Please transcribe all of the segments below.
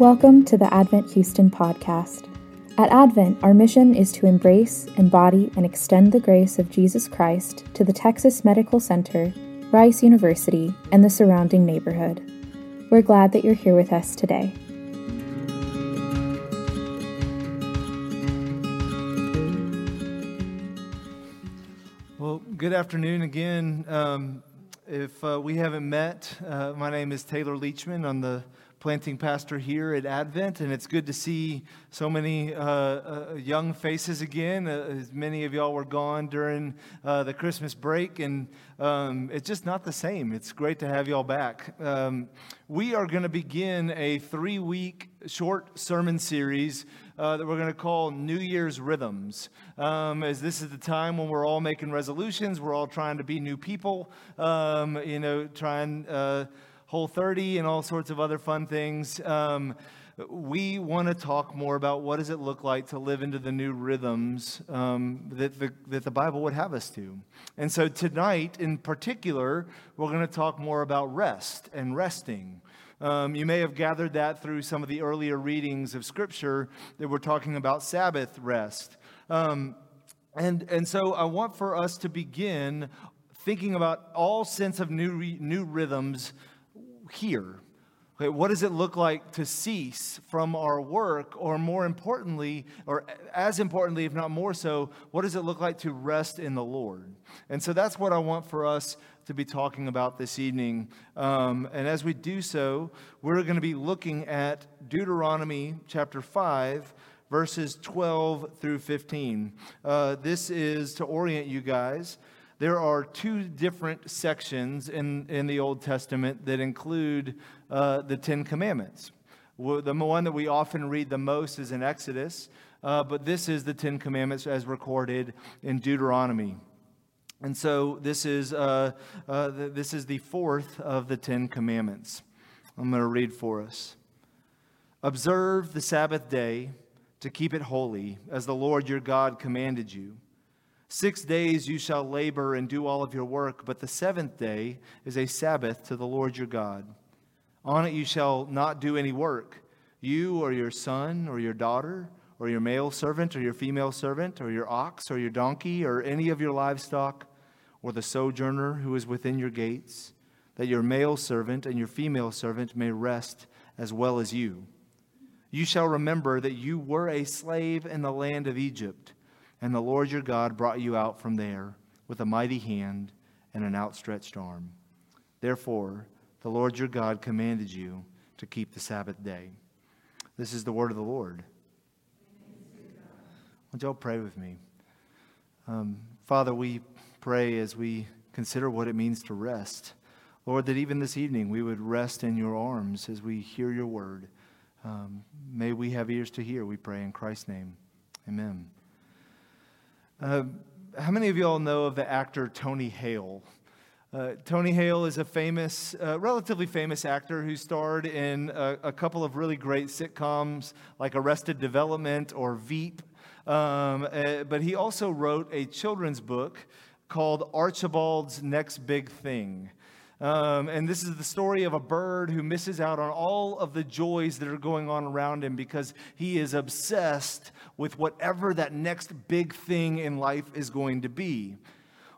Welcome to the Advent Houston podcast. At Advent, our mission is to embrace, embody, and extend the grace of Jesus Christ to the Texas Medical Center, Rice University, and the surrounding neighborhood. We're glad that you're here with us today. Well, good afternoon again. Um, if uh, we haven't met, uh, my name is Taylor Leachman. I'm the planting pastor here at Advent, and it's good to see so many uh, uh, young faces again. Uh, as many of y'all were gone during uh, the Christmas break, and um, it's just not the same. It's great to have y'all back. Um, we are going to begin a three week short sermon series. Uh, that we're going to call New Year's Rhythms. Um, as this is the time when we're all making resolutions, we're all trying to be new people, um, you know, trying uh, Whole 30 and all sorts of other fun things. Um, we want to talk more about what does it look like to live into the new rhythms um, that, the, that the Bible would have us to. And so tonight, in particular, we're going to talk more about rest and resting. Um, you may have gathered that through some of the earlier readings of Scripture that we're talking about Sabbath rest. Um, and, and so I want for us to begin thinking about all sense of new, new rhythms here? Okay, what does it look like to cease from our work? Or more importantly, or as importantly, if not more so, what does it look like to rest in the Lord? And so that's what I want for us to be talking about this evening. Um, and as we do so, we're going to be looking at Deuteronomy chapter 5 verses 12 through 15. Uh, this is to orient you guys there are two different sections in, in the Old Testament that include uh, the Ten Commandments. The one that we often read the most is in Exodus, uh, but this is the Ten Commandments as recorded in Deuteronomy. And so this is, uh, uh, this is the fourth of the Ten Commandments. I'm going to read for us. Observe the Sabbath day to keep it holy, as the Lord your God commanded you. Six days you shall labor and do all of your work, but the seventh day is a Sabbath to the Lord your God. On it you shall not do any work, you or your son or your daughter, or your male servant or your female servant, or your ox or your donkey, or any of your livestock, or the sojourner who is within your gates, that your male servant and your female servant may rest as well as you. You shall remember that you were a slave in the land of Egypt and the Lord your God brought you out from there with a mighty hand and an outstretched arm. Therefore, the Lord your God commanded you to keep the Sabbath day. This is the word of the Lord. Would y'all pray with me? Um, Father, we pray as we consider what it means to rest. Lord, that even this evening we would rest in your arms as we hear your word. Um, may we have ears to hear, we pray in Christ's name. Amen. Uh, how many of you all know of the actor Tony Hale? Uh, Tony Hale is a famous, uh, relatively famous actor who starred in a, a, couple of really great sitcoms like Arrested Development or Veep. Um, uh, but he also wrote a children's book called Archibald's Next Big Thing. Um, and this is the story of a bird who misses out on all of the joys that are going on around him because he is obsessed with whatever that next big thing in life is going to be.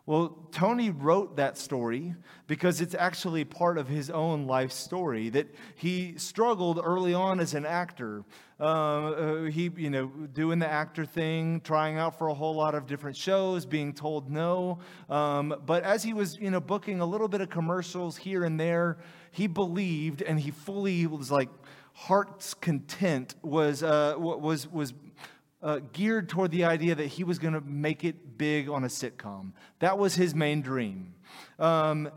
Well, Tony wrote that story because it's actually part of his own life story that he struggled early on as an actor. Uh, uh, he, you know, doing the actor thing, trying out for a whole lot of different shows, being told no. Um, but as he was, you know, booking a little bit of commercials here and there, he believed and he fully was like heart's content was uh, was was uh, geared toward the idea that he was going to make it big on a sitcom. That was his main dream. Um,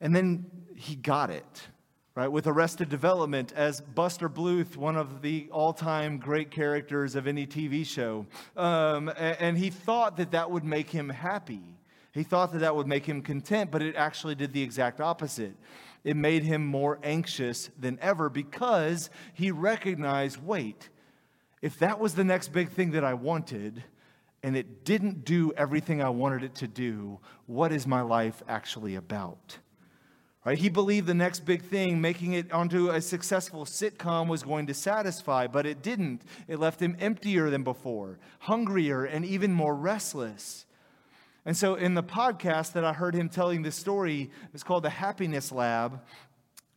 and then he got it, right? With Arrested Development as Buster Bluth, one of the all time great characters of any TV show. Um, and, and he thought that that would make him happy. He thought that that would make him content, but it actually did the exact opposite. It made him more anxious than ever because he recognized wait, if that was the next big thing that I wanted and it didn't do everything I wanted it to do, what is my life actually about? Right? He believed the next big thing, making it onto a successful sitcom, was going to satisfy, but it didn't. It left him emptier than before, hungrier, and even more restless. And so, in the podcast that I heard him telling this story, it's called The Happiness Lab.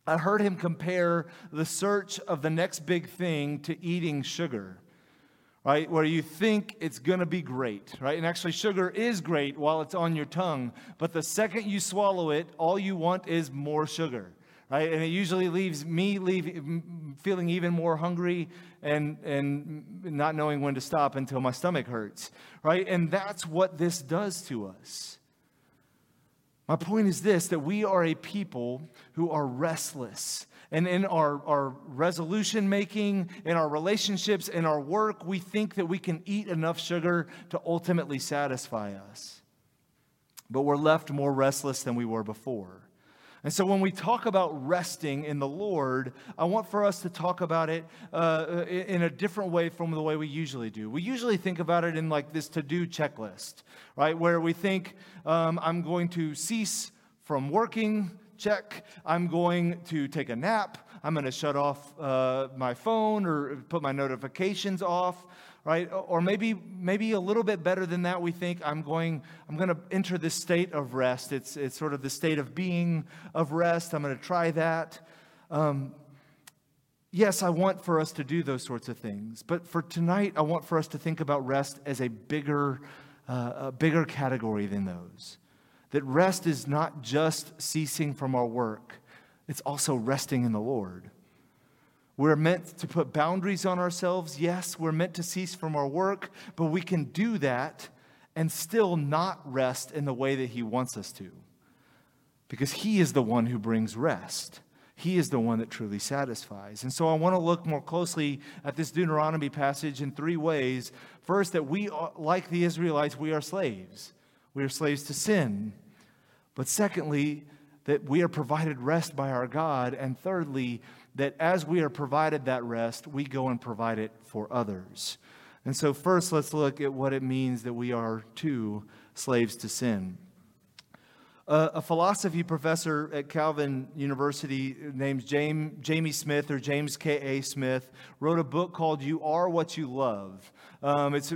I heard him compare the search of the next big thing to eating sugar right? Where you think it's going to be great, right? And actually, sugar is great while it's on your tongue, but the second you swallow it, all you want is more sugar, right? And it usually leaves me leave, feeling even more hungry and, and not knowing when to stop until my stomach hurts, right? And that's what this does to us. My point is this that we are a people who are restless and in our, our resolution making, in our relationships, in our work, we think that we can eat enough sugar to ultimately satisfy us. But we're left more restless than we were before. And so when we talk about resting in the Lord, I want for us to talk about it uh, in a different way from the way we usually do. We usually think about it in like this to do checklist, right? Where we think, um, I'm going to cease from working check. I'm going to take a nap. I'm going to shut off uh, my phone or put my notifications off, right? Or maybe, maybe a little bit better than that, we think I'm going, I'm going to enter this state of rest. It's, it's sort of the state of being of rest. I'm going to try that. Um, yes, I want for us to do those sorts of things. But for tonight, I want for us to think about rest as a bigger, uh, a bigger category than those. That rest is not just ceasing from our work, it's also resting in the Lord. We're meant to put boundaries on ourselves. Yes, we're meant to cease from our work, but we can do that and still not rest in the way that He wants us to. Because He is the one who brings rest. He is the one that truly satisfies. And so I want to look more closely at this Deuteronomy passage in three ways. First, that we, like the Israelites, we are slaves. We are slaves to sin. But secondly, that we are provided rest by our God. And thirdly, that as we are provided that rest, we go and provide it for others. And so, first, let's look at what it means that we are too slaves to sin. Uh, a philosophy professor at Calvin University named Jamie Smith or James K.A. Smith wrote a book called You Are What You Love. Um, it's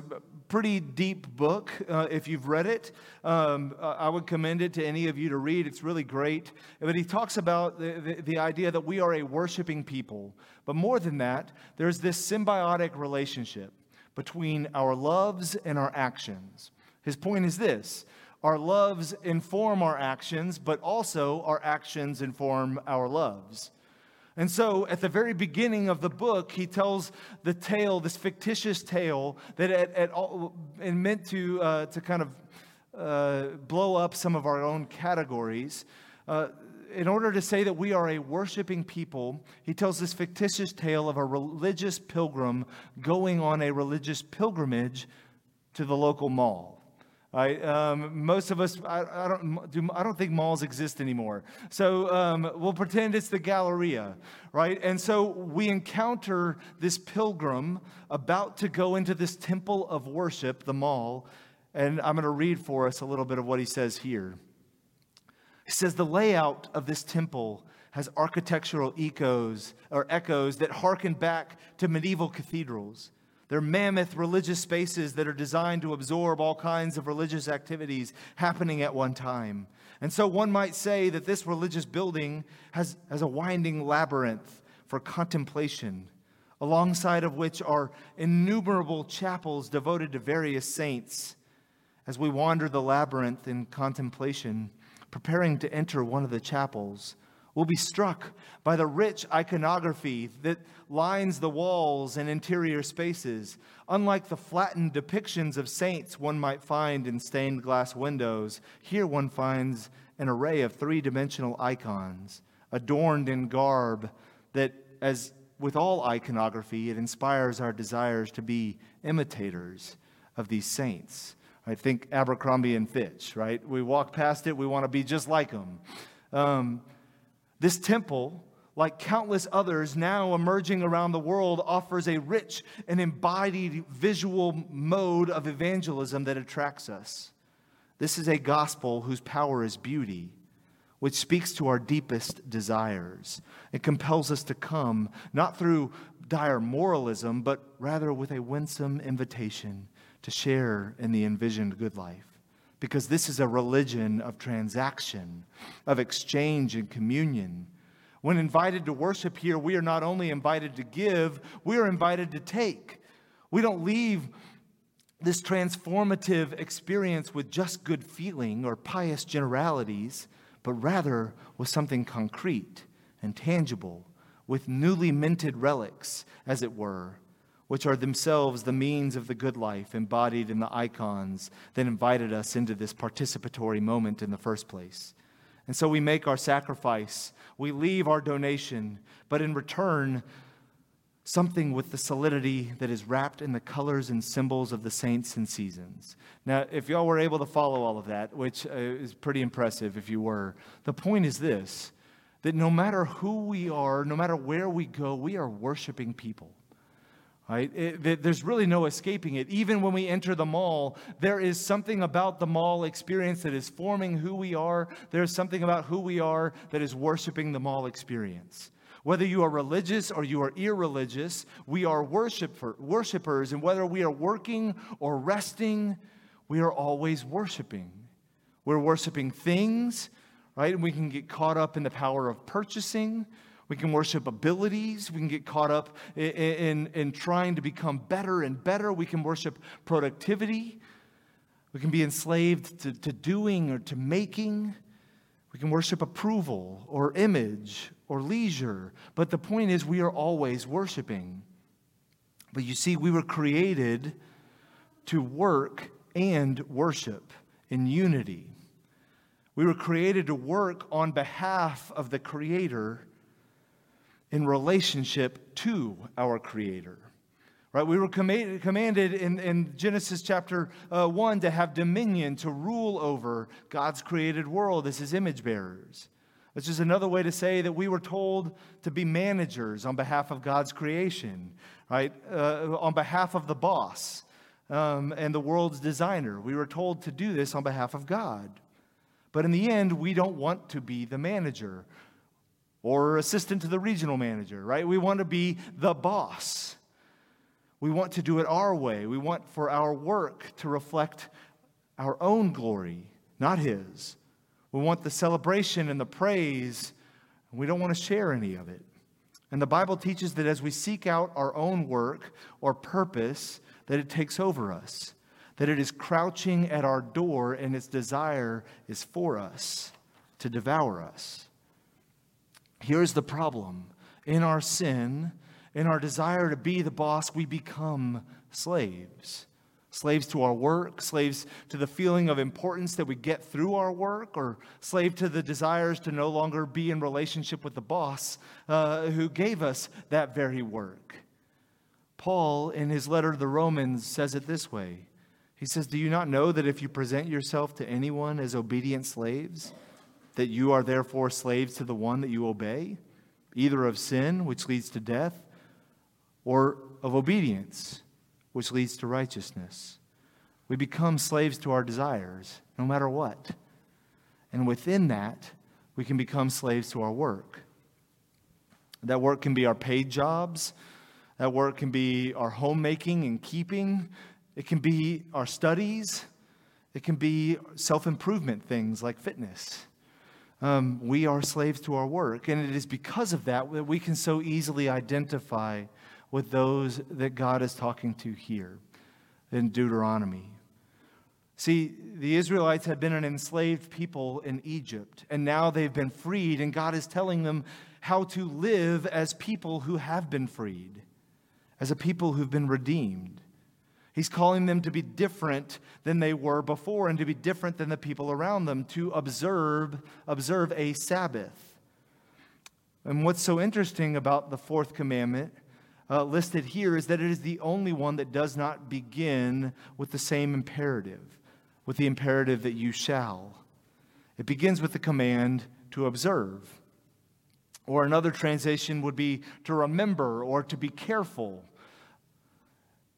pretty deep book uh, if you've read it. Um, I would commend it to any of you to read. It's really great. But he talks about the, the, the idea that we are a worshiping people. But more than that, there's this symbiotic relationship between our loves and our actions. His point is this our loves inform our actions, but also our actions inform our loves. And so, at the very beginning of the book, he tells the tale, this fictitious tale, that at, at all, and meant to, uh, to kind of uh, blow up some of our own categories. Uh, in order to say that we are a worshiping people, he tells this fictitious tale of a religious pilgrim going on a religious pilgrimage to the local mall. Right? Um, most of us, I, I, don't, do, I don't think malls exist anymore. So um, we'll pretend it's the Galleria, right? And so we encounter this pilgrim about to go into this temple of worship, the mall. And I'm going to read for us a little bit of what he says here. He says, The layout of this temple has architectural echoes or echoes that harken back to medieval cathedrals. They're mammoth religious spaces that are designed to absorb all kinds of religious activities happening at one time. And so one might say that this religious building has, has a winding labyrinth for contemplation, alongside of which are innumerable chapels devoted to various saints. As we wander the labyrinth in contemplation, preparing to enter one of the chapels, will be struck by the rich iconography that lines the walls and interior spaces. Unlike the flattened depictions of saints one might find in stained glass windows, here one finds an array of three dimensional icons, adorned in garb that, as with all iconography, it inspires our desires to be imitators of these saints. I think Abercrombie and Fitch, right? We walk past it, we want to be just like them. Um, this temple, like countless others now emerging around the world, offers a rich and embodied visual mode of evangelism that attracts us. This is a gospel whose power is beauty. which speaks to our deepest desires. It compels us to come, not through dire moralism, but rather with a winsome invitation to share in the envisioned good life. Because this is a religion of transaction, of exchange and communion. When invited to worship here, we are not only invited to give, we are invited to take. We don't leave this transformative experience with just good feeling or pious generalities but rather with something concrete and tangible, with newly minted relics, as it were, which are themselves the means of the good life embodied in the icons that invited us into this participatory moment in the first place. And so we make our sacrifice, we leave our donation, but in return, something with the solidity that is wrapped in the colors and symbols of the saints and seasons. Now, if y'all were able to follow all of that, which uh, is pretty impressive if you were, the point is this that no matter who we are, no matter where we go, we are worshiping people. Right? It, there's really no escaping it. Even when we enter the mall, there is something about the mall experience that is forming who we are. There's something about who we are that is worshiping the mall experience. Whether you are religious or you are irreligious, we are worshiper, worshipers, and whether we are working or resting, we are always worshiping. We're worshiping things, right? And we can get caught up in the power of purchasing. We can worship abilities. We can get caught up in, in, in trying to become better and better. We can worship productivity. We can be enslaved to, to doing or to making. We can worship approval or image or leisure. But the point is, we are always worshiping. But you see, we were created to work and worship in unity. We were created to work on behalf of the Creator in relationship to our Creator. Right? We were commanded in, in Genesis chapter uh, 1 to have dominion, to rule over God's created world as his image bearers. This is another way to say that we were told to be managers on behalf of God's creation, right? Uh, on behalf of the boss um, and the world's designer. We were told to do this on behalf of God. But in the end, we don't want to be the manager or assistant to the regional manager, right? We want to be the boss. We want to do it our way. We want for our work to reflect our own glory, not His. We want the celebration and the praise, and we don't want to share any of it. And the Bible teaches that as we seek out our own work or purpose, that it takes over us, that it is crouching at our door and its desire is for us to devour us. Here's the problem in our sin, in our desire to be the boss, we become slaves. Slaves to our work, slaves to the feeling of importance that we get through our work, or slave to the desires to no longer be in relationship with the boss uh, who gave us that very work. Paul, in his letter to the Romans, says it this way He says, Do you not know that if you present yourself to anyone as obedient slaves, that you are therefore slaves to the one that you obey, either of sin, which leads to death, or of obedience, which leads to righteousness. We become slaves to our desires, no matter what. And within that, we can become slaves to our work. That work can be our paid jobs, that work can be our homemaking and keeping, it can be our studies, it can be self improvement things like fitness. Um, we are slaves to our work, and it is because of that that we can so easily identify with those that God is talking to here in Deuteronomy. See, the Israelites had been an enslaved people in Egypt, and now they've been freed, and God is telling them how to live as people who have been freed, as a people who've been redeemed. He's calling them to be different than they were before and to be different than the people around them, to observe, observe a Sabbath. And what's so interesting about the fourth commandment uh, listed here is that it is the only one that does not begin with the same imperative, with the imperative that you shall. It begins with the command to observe. Or another translation would be to remember or to be careful.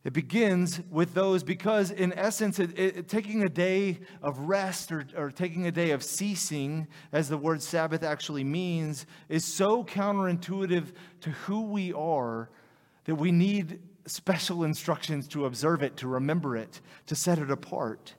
It begins with those because, in essence, it, it, taking a day of rest or, or taking a day of ceasing, as the word Sabbath actually means, is so counterintuitive to who we are that we need special instructions to observe it, to remember it, to set it apart.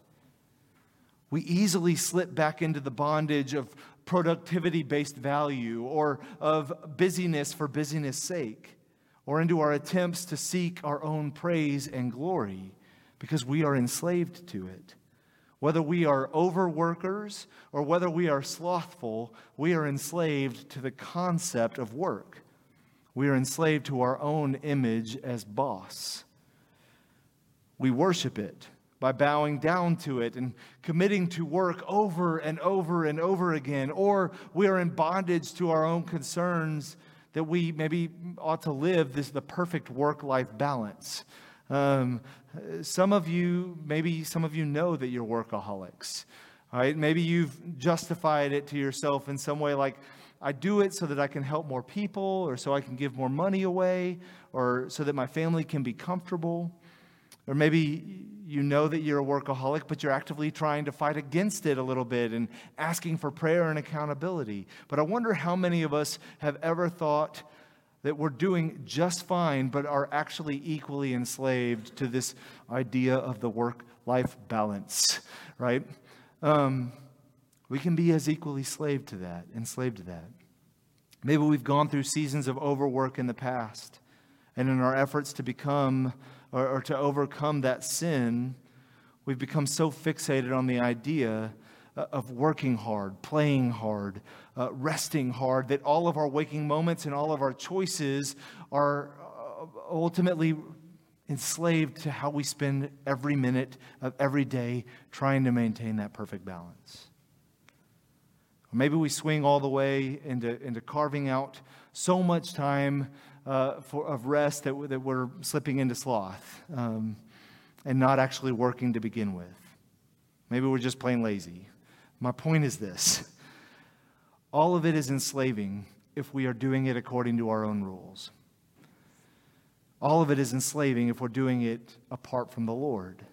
We easily slip back into the bondage of productivity based value or of busyness for busyness' sake or into our attempts to seek our own praise and glory because we are enslaved to it. Whether we are overworkers or whether we are slothful, we are enslaved to the concept of work. We are enslaved to our own image as boss. We worship it by bowing down to it and committing to work over and over and over again, or we are in bondage to our own concerns that we maybe ought to live this the perfect work-life balance. Um, some of you, maybe some of you know that you're workaholics. Right? Maybe you've justified it to yourself in some way like, I do it so that I can help more people, or so I can give more money away, or so that my family can be comfortable. Or maybe you know that you're a workaholic, but you're actively trying to fight against it a little bit and asking for prayer and accountability. But I wonder how many of us have ever thought that we're doing just fine, but are actually equally enslaved to this idea of the work life balance, right? Um, we can be as equally slave to that, enslaved to that. Maybe we've gone through seasons of overwork in the past, and in our efforts to become or, or to overcome that sin, we've become so fixated on the idea uh, of working hard, playing hard, uh, resting hard, that all of our waking moments and all of our choices are uh, ultimately enslaved to how we spend every minute of every day trying to maintain that perfect balance. Maybe we swing all the way into, into carving out so much time uh, for, of rest that, that we're slipping into sloth um, and not actually working to begin with. Maybe we're just plain lazy. My point is this all of it is enslaving if we are doing it according to our own rules. All of it is enslaving if we're doing it apart from the Lord.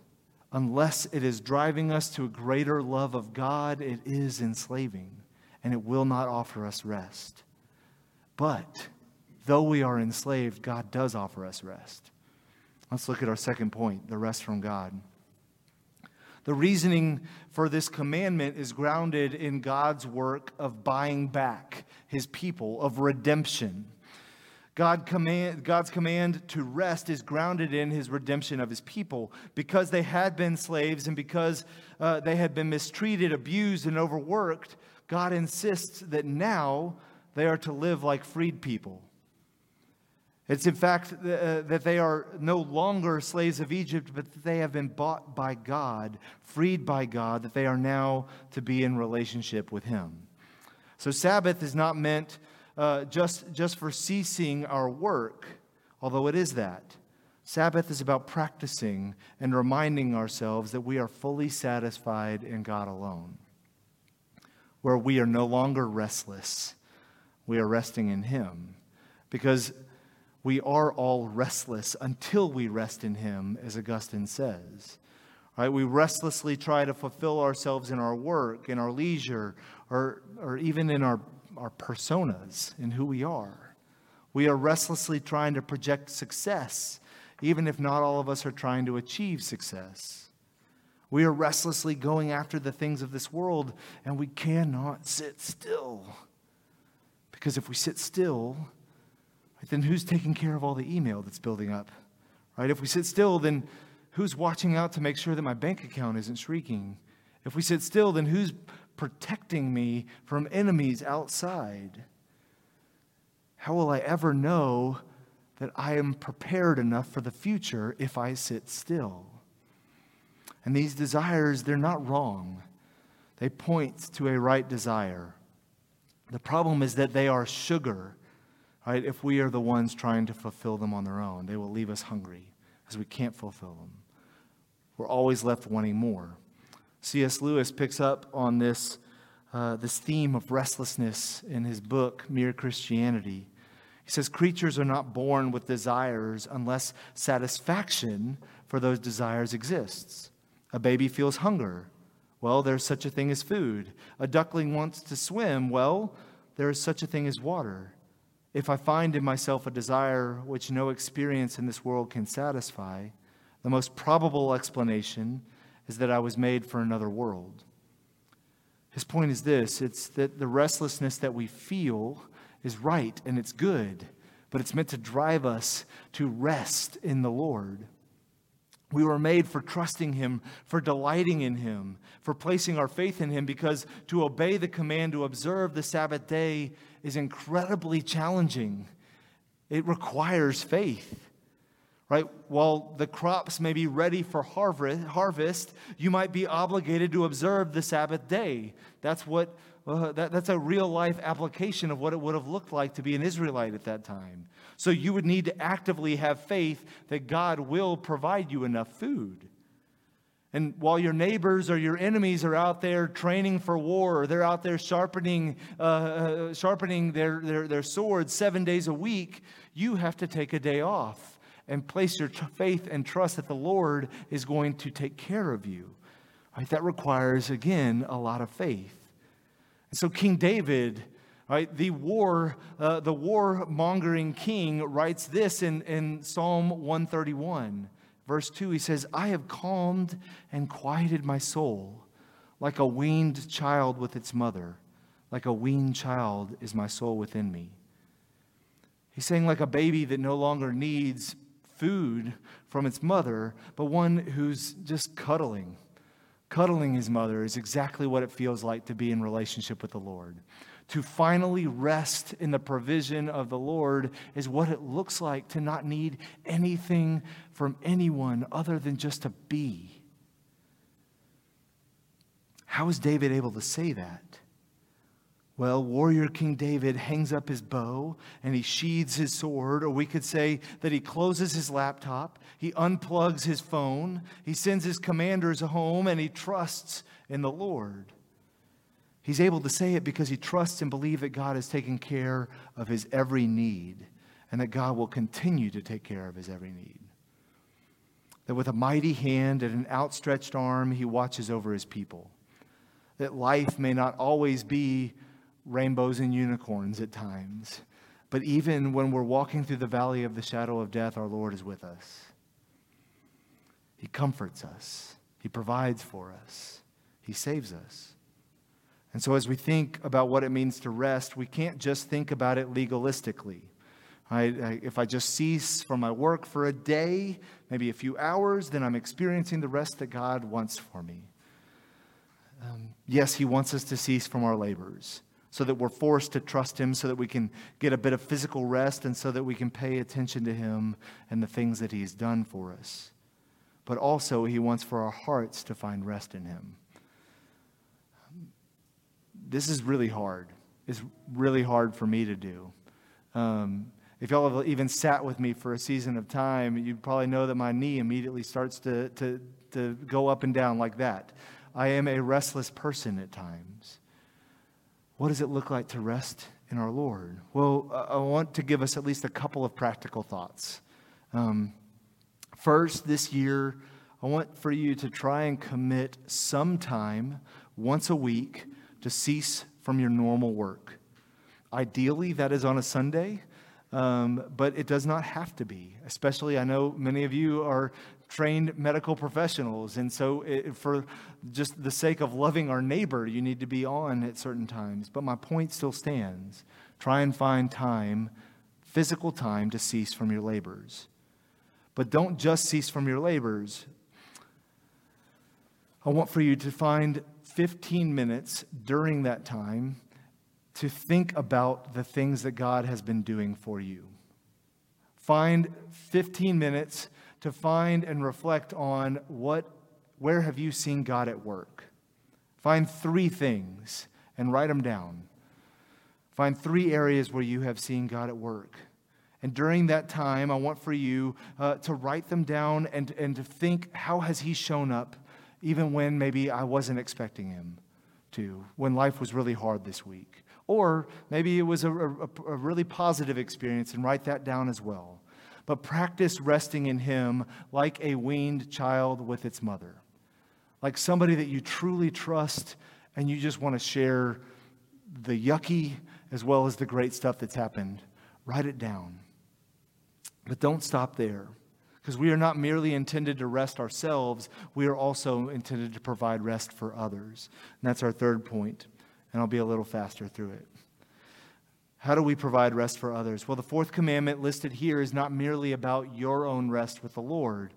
Unless it is driving us to a greater love of God, it is enslaving and it will not offer us rest. But though we are enslaved, God does offer us rest. Let's look at our second point the rest from God. The reasoning for this commandment is grounded in God's work of buying back his people, of redemption. God command, God's command to rest is grounded in his redemption of his people. Because they had been slaves and because uh, they had been mistreated, abused, and overworked, God insists that now they are to live like freed people. It's in fact uh, that they are no longer slaves of Egypt, but that they have been bought by God, freed by God, that they are now to be in relationship with Him. So, Sabbath is not meant uh, just, just for ceasing our work, although it is that. Sabbath is about practicing and reminding ourselves that we are fully satisfied in God alone, where we are no longer restless, we are resting in Him. Because we are all restless until we rest in Him, as Augustine says. Right? We restlessly try to fulfill ourselves in our work, in our leisure, or, or even in our, our personas, in who we are. We are restlessly trying to project success, even if not all of us are trying to achieve success. We are restlessly going after the things of this world, and we cannot sit still. Because if we sit still, then who's taking care of all the email that's building up? Right? If we sit still, then who's watching out to make sure that my bank account isn't shrieking? If we sit still, then who's protecting me from enemies outside? How will I ever know that I am prepared enough for the future if I sit still? And these desires, they're not wrong. They point to a right desire. The problem is that they are sugar right? If we are the ones trying to fulfill them on their own, they will leave us hungry as we can't fulfill them. We're always left wanting more. C.S. Lewis picks up on this, uh, this theme of restlessness in his book, Mere Christianity. He says, Creatures are not born with desires unless satisfaction for those desires exists. A baby feels hunger. Well, there's such a thing as food. A duckling wants to swim. Well, there is such a thing as water. If I find in myself a desire which no experience in this world can satisfy, the most probable explanation is that I was made for another world. His point is this it's that the restlessness that we feel is right and it's good, but it's meant to drive us to rest in the Lord. We were made for trusting Him, for delighting in Him, for placing our faith in Him, because to obey the command to observe the Sabbath day is incredibly challenging. It requires faith. Right? While the crops may be ready for harvest, you might be obligated to observe the Sabbath day. That's what uh, that, that's a real life application of what it would have looked like to be an Israelite at that time. So you would need to actively have faith that God will provide you enough food. And while your neighbors or your enemies are out there training for war, or they're out there sharpening, uh, uh, sharpening their, their, their swords seven days a week, you have to take a day off and place your faith and trust that the Lord is going to take care of you. Right? That requires, again, a lot of faith. And so King David, right, the war, uh, the war-mongering king, writes this in, in Psalm 131. Verse 2, he says, I have calmed and quieted my soul like a weaned child with its mother. Like a weaned child is my soul within me. He's saying, like a baby that no longer needs food from its mother, but one who's just cuddling. Cuddling his mother is exactly what it feels like to be in relationship with the Lord to finally rest in the provision of the Lord is what it looks like to not need anything from anyone other than just to be. How is David able to say that? Well, warrior King David hangs up his bow and he sheathes his sword, or we could say that he closes his laptop, he unplugs his phone, he sends his commanders home, and he trusts in the Lord. He's able to say it because he trusts and believes that God is taking care of his every need and that God will continue to take care of his every need. That with a mighty hand and an outstretched arm, he watches over his people. That life may not always be rainbows and unicorns at times, but even when we're walking through the valley of the shadow of death, our Lord is with us. He comforts us, He provides for us, He saves us. And so, as we think about what it means to rest, we can't just think about it legalistically. I, I, if I just cease from my work for a day, maybe a few hours, then I'm experiencing the rest that God wants for me. Um, yes, He wants us to cease from our labors so that we're forced to trust Him, so that we can get a bit of physical rest, and so that we can pay attention to Him and the things that He's done for us. But also, He wants for our hearts to find rest in Him this is really hard. It's really hard for me to do. Um, if y'all have even sat with me for a season of time, you probably know that my knee immediately starts to, to, to go up and down like that. I am a restless person at times. What does it look like to rest in our Lord? Well, I want to give us at least a couple of practical thoughts. Um, first, this year, I want for you to try and commit some time once a week to cease from your normal work. Ideally, that is on a Sunday, um, but it does not have to be. Especially, I know many of you are trained medical professionals, and so it, for just the sake of loving our neighbor, you need to be on at certain times. But my point still stands. Try and find time, physical time, to cease from your labors. But don't just cease from your labors. I want for you to find 15 minutes during that time to think about the things that God has been doing for you. Find 15 minutes to find and reflect on what where have you seen God at work? Find 3 things and write them down. Find 3 areas where you have seen God at work. And during that time, I want for you uh, to write them down and, and to think, how has He shown up even when maybe I wasn't expecting him to, when life was really hard this week. Or maybe it was a, a, a really positive experience and write that down as well. But practice resting in Him like a weaned child with its mother, like somebody that you truly trust and you just want to share the yucky as well as the great stuff that's happened. Write it down. But don't stop there. Because we are not merely intended to rest ourselves, we are also intended to provide rest for others. And that's our third point, and I'll be a little faster through it. How do we provide rest for others? Well, the fourth commandment listed here is not merely about your own rest with the Lord.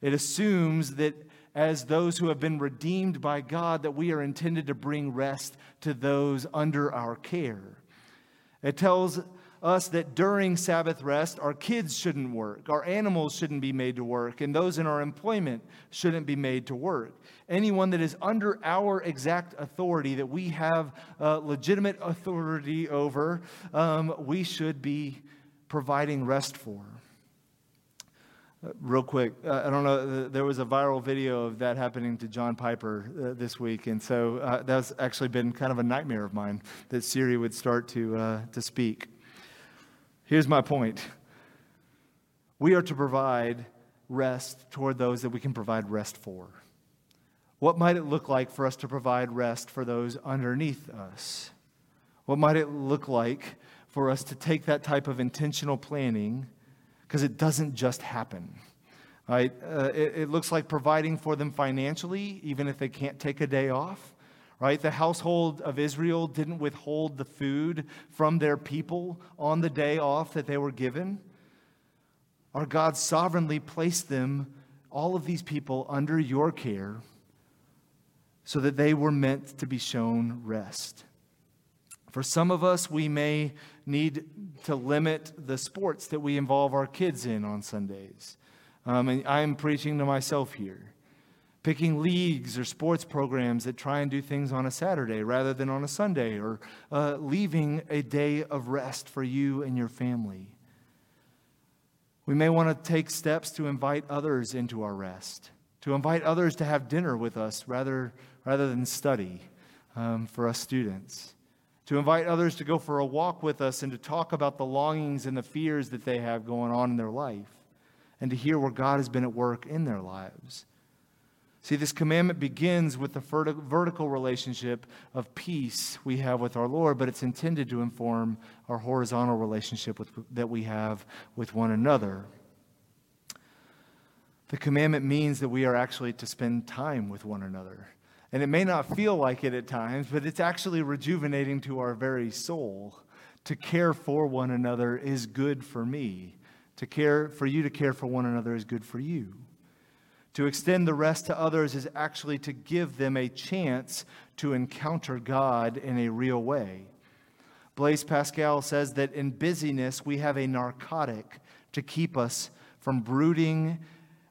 It assumes that as those who have been redeemed by God that we are intended to bring rest to those under our care. It tells us that during Sabbath rest, our kids shouldn't work, our animals shouldn't be made to work, and those in our employment shouldn't be made to work. Anyone that is under our exact authority, that we have uh, legitimate authority over, um, we should be providing rest for. Uh, real quick, uh, I don't know, there was a viral video of that happening to John Piper uh, this week, and so uh, that's actually been kind of a nightmare of mine that Siri would start to, uh, to speak. Here's my point we are to provide rest toward those that we can provide rest for. What might it look like for us to provide rest for those underneath us? What might it look like for us to take that type of intentional planning? Because it doesn't just happen. Right? Uh, it, it looks like providing for them financially, even if they can't take a day off right? The household of Israel didn't withhold the food from their people on the day off that they were given. Our God sovereignly placed them, all of these people, under your care so that they were meant to be shown rest. For some of us, we may need to limit the sports that we involve our kids in on Sundays. Um, and I'm preaching to myself here picking leagues or sports programs that try and do things on a Saturday rather than on a Sunday, or uh, leaving a day of rest for you and your family. We may want to take steps to invite others into our rest, to invite others to have dinner with us rather, rather than study um, for us students, to invite others to go for a walk with us and to talk about the longings and the fears that they have going on in their life, and to hear where God has been at work in their lives. See, this commandment begins with the vertical relationship of peace we have with our Lord, but it's intended to inform our horizontal relationship with, that we have with one another. The commandment means that we are actually to spend time with one another. And it may not feel like it at times, but it's actually rejuvenating to our very soul. To care for one another is good for me. To care for you to care for one another is good for you. To extend the rest to others is actually to give them a chance to encounter God in a real way. Blaise Pascal says that in busyness, we have a narcotic to keep us from brooding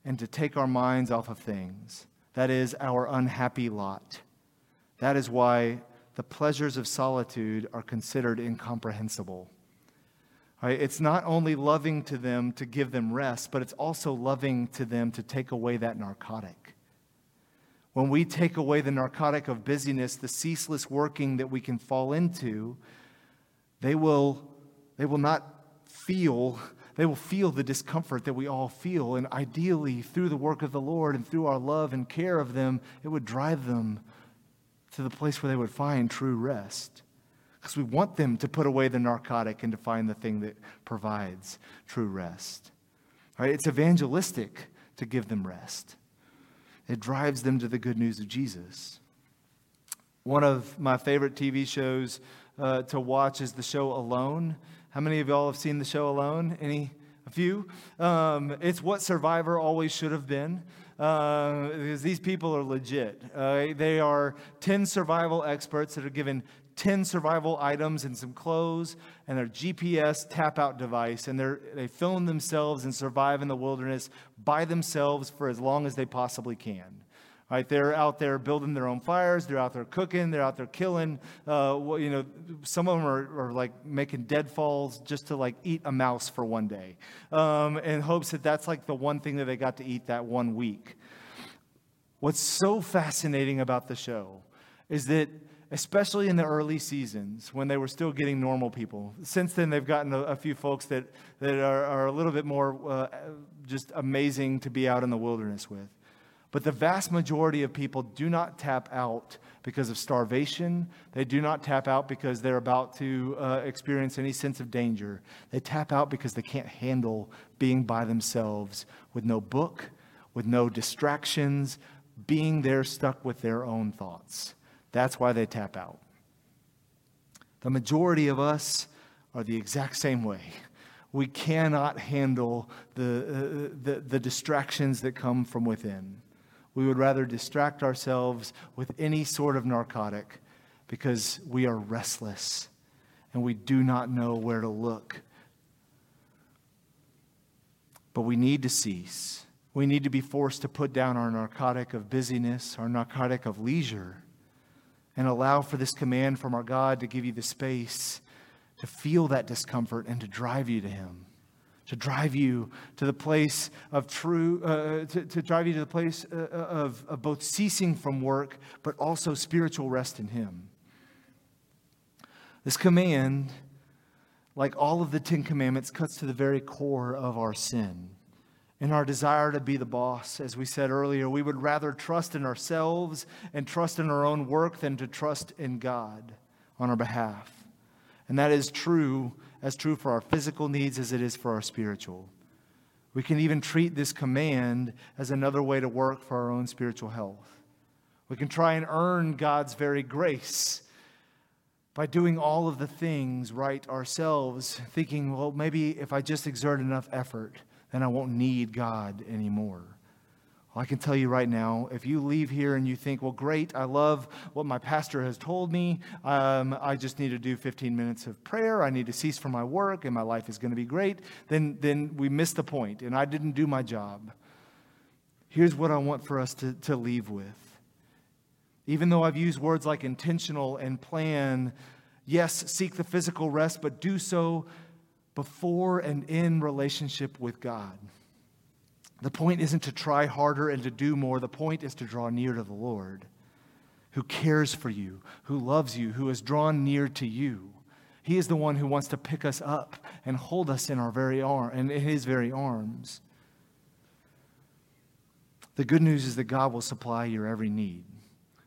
and to take our minds off of things. That is our unhappy lot. That is why the pleasures of solitude are considered incomprehensible. Right? It's not only loving to them to give them rest, but it's also loving to them to take away that narcotic. When we take away the narcotic of busyness, the ceaseless working that we can fall into, they will, they will not feel they will feel the discomfort that we all feel. And ideally, through the work of the Lord and through our love and care of them, it would drive them to the place where they would find true rest because we want them to put away the narcotic and to find the thing that provides true rest. Right? It's evangelistic to give them rest. It drives them to the good news of Jesus. One of my favorite TV shows uh, to watch is the show Alone. How many of y'all have seen the show Alone? Any? A few. Um, it's what Survivor always should have been. Uh, because these people are legit. Uh, they are 10 survival experts that are given 10 survival items and some clothes and their GPS tap out device. And they film themselves and survive in the wilderness by themselves for as long as they possibly can. Right, they're out there building their own fires. They're out there cooking. They're out there killing. Uh, you know, some of them are, are, like making deadfalls just to like eat a mouse for one day, um, in hopes that that's like the one thing that they got to eat that one week. What's so fascinating about the show is that especially in the early seasons when they were still getting normal people. Since then, they've gotten a, a few folks that, that are, are, a little bit more uh, just amazing to be out in the wilderness with. But the vast majority of people do not tap out because of starvation. They do not tap out because they're about to uh, experience any sense of danger. They tap out because they can't handle being by themselves with no book, with no distractions, being there stuck with their own thoughts. That's why they tap out. The majority of us are the exact same way. We cannot handle the, uh, the, the distractions that come from within. We would rather distract ourselves with any sort of narcotic because we are restless and we do not know where to look. But we need to cease. We need to be forced to put down our narcotic of busyness, our narcotic of leisure, and allow for this command from our God to give you the space to feel that discomfort and to drive you to Him to drive you to the place of true, uh, to, to, drive you to the place uh, uh, of, of both ceasing from work, but also spiritual rest in Him. This command, like all of the Ten Commandments, cuts to the very core of our sin. In our desire to be the boss, as we said earlier, we would rather trust in ourselves and trust in our own work than to trust in God on our behalf. And that is true as true for our physical needs as it is for our spiritual. We can even treat this command as another way to work for our own spiritual health. We can try and earn God's very grace by doing all of the things right ourselves, thinking, well, maybe if I just exert enough effort, then I won't need God anymore. I can tell you right now, if you leave here and you think, well, great, I love what my pastor has told me. Um, I just need to do 15 minutes of prayer. I need to cease from my work and my life is going to be great. Then, then we missed the point and I didn't do my job. Here's what I want for us to, to leave with. Even though I've used words like intentional and plan, yes, seek the physical rest, but do so before and in relationship with God. The point isn't to try harder and to do more. The point is to draw near to the Lord, who cares for you, who loves you, who has drawn near to you. He is the one who wants to pick us up and hold us in our very arm and in his very arms. The good news is that God will supply your every need.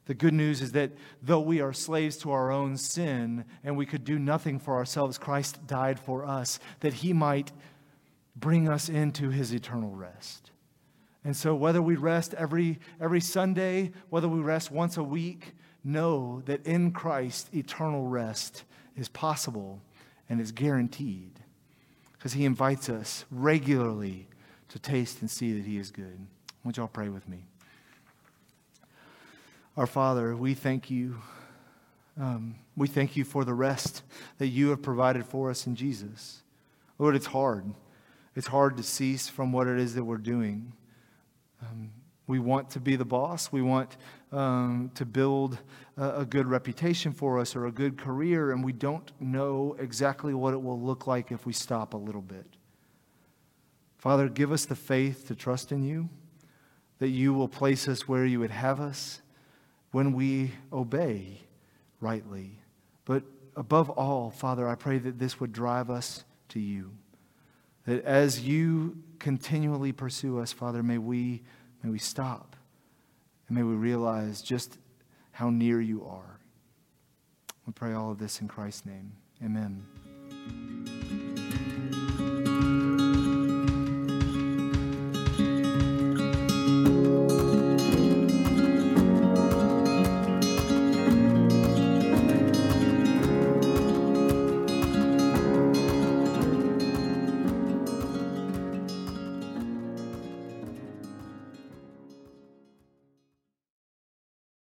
The good news is that though we are slaves to our own sin and we could do nothing for ourselves, Christ died for us that he might bring us into his eternal rest. And so, whether we rest every, every Sunday, whether we rest once a week, know that in Christ, eternal rest is possible and is guaranteed because he invites us regularly to taste and see that he is good. Won't y'all pray with me? Our Father, we thank you. Um, we thank you for the rest that you have provided for us in Jesus. Lord, it's hard. It's hard to cease from what it is that we're doing. Um, we want to be the boss. We want um, to build a, a, good reputation for us or a good career, and we don't know exactly what it will look like if we stop a little bit. Father, give us the faith to trust in you, that you will place us where you would have us when we obey rightly. But above all, Father, I pray that this would drive us to you. That as you continually pursue us, Father, may we, may we stop and may we realize just how near you are. We pray all of this in Christ's name. Amen.